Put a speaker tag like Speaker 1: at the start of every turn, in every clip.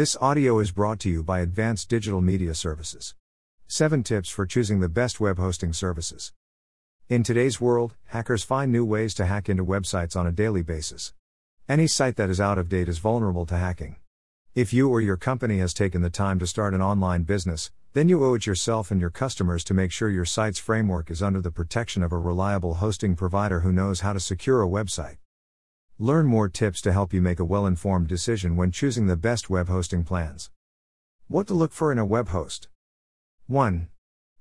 Speaker 1: This audio is brought to you by Advanced Digital Media Services. 7 tips for choosing the best web hosting services. In today's world, hackers find new ways to hack into websites on a daily basis. Any site that is out of date is vulnerable to hacking. If you or your company has taken the time to start an online business, then you owe it yourself and your customers to make sure your site's framework is under the protection of a reliable hosting provider who knows how to secure a website. Learn more tips to help you make a well informed decision when choosing the best web hosting plans. What to look for in a web host. 1.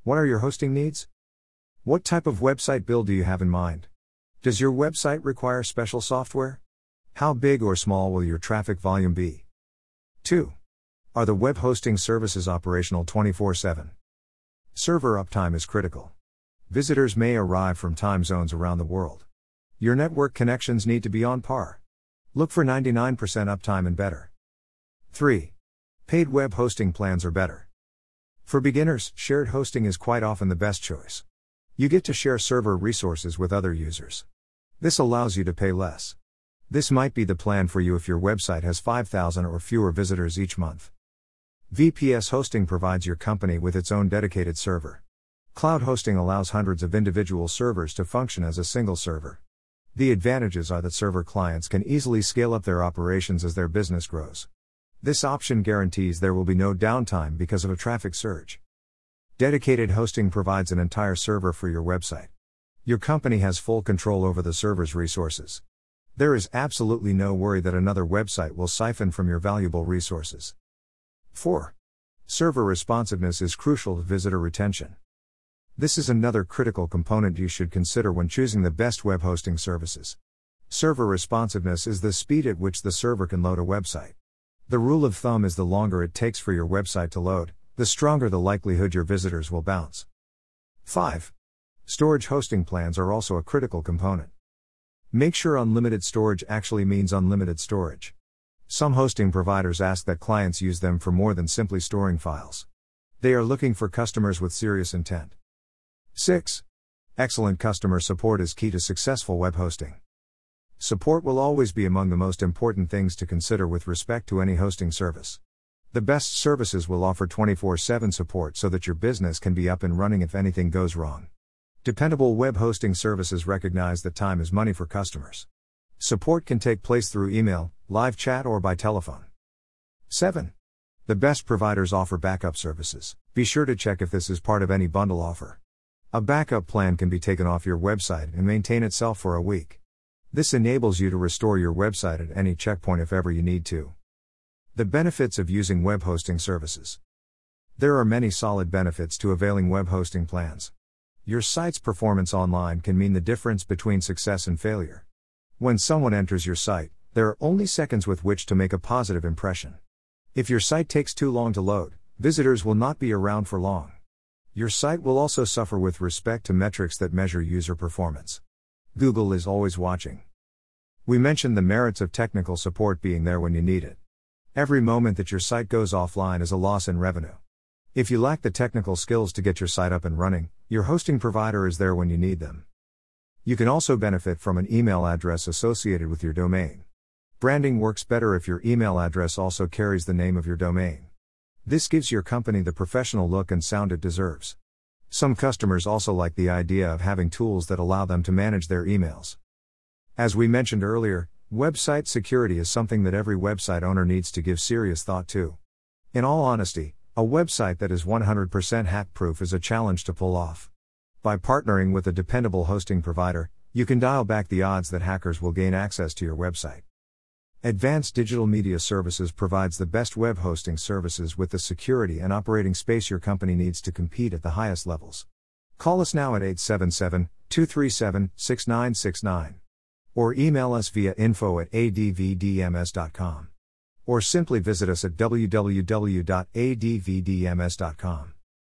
Speaker 1: What are your hosting needs? What type of website build do you have in mind? Does your website require special software? How big or small will your traffic volume be? 2. Are the web hosting services operational 24 7? Server uptime is critical. Visitors may arrive from time zones around the world. Your network connections need to be on par. Look for 99% uptime and better. 3. Paid web hosting plans are better. For beginners, shared hosting is quite often the best choice. You get to share server resources with other users. This allows you to pay less. This might be the plan for you if your website has 5,000 or fewer visitors each month. VPS hosting provides your company with its own dedicated server. Cloud hosting allows hundreds of individual servers to function as a single server. The advantages are that server clients can easily scale up their operations as their business grows. This option guarantees there will be no downtime because of a traffic surge. Dedicated hosting provides an entire server for your website. Your company has full control over the server's resources. There is absolutely no worry that another website will siphon from your valuable resources. 4. Server responsiveness is crucial to visitor retention. This is another critical component you should consider when choosing the best web hosting services. Server responsiveness is the speed at which the server can load a website. The rule of thumb is the longer it takes for your website to load, the stronger the likelihood your visitors will bounce. 5. Storage hosting plans are also a critical component. Make sure unlimited storage actually means unlimited storage. Some hosting providers ask that clients use them for more than simply storing files. They are looking for customers with serious intent. 6. Excellent customer support is key to successful web hosting. Support will always be among the most important things to consider with respect to any hosting service. The best services will offer 24 7 support so that your business can be up and running if anything goes wrong. Dependable web hosting services recognize that time is money for customers. Support can take place through email, live chat, or by telephone. 7. The best providers offer backup services. Be sure to check if this is part of any bundle offer. A backup plan can be taken off your website and maintain itself for a week. This enables you to restore your website at any checkpoint if ever you need to. The benefits of using web hosting services. There are many solid benefits to availing web hosting plans. Your site's performance online can mean the difference between success and failure. When someone enters your site, there are only seconds with which to make a positive impression. If your site takes too long to load, visitors will not be around for long. Your site will also suffer with respect to metrics that measure user performance. Google is always watching. We mentioned the merits of technical support being there when you need it. Every moment that your site goes offline is a loss in revenue. If you lack the technical skills to get your site up and running, your hosting provider is there when you need them. You can also benefit from an email address associated with your domain. Branding works better if your email address also carries the name of your domain. This gives your company the professional look and sound it deserves. Some customers also like the idea of having tools that allow them to manage their emails. As we mentioned earlier, website security is something that every website owner needs to give serious thought to. In all honesty, a website that is 100% hack proof is a challenge to pull off. By partnering with a dependable hosting provider, you can dial back the odds that hackers will gain access to your website. Advanced Digital Media Services provides the best web hosting services with the security and operating space your company needs to compete at the highest levels. Call us now at 877 237 6969. Or email us via info at advdms.com or simply visit us at www.advdms.com.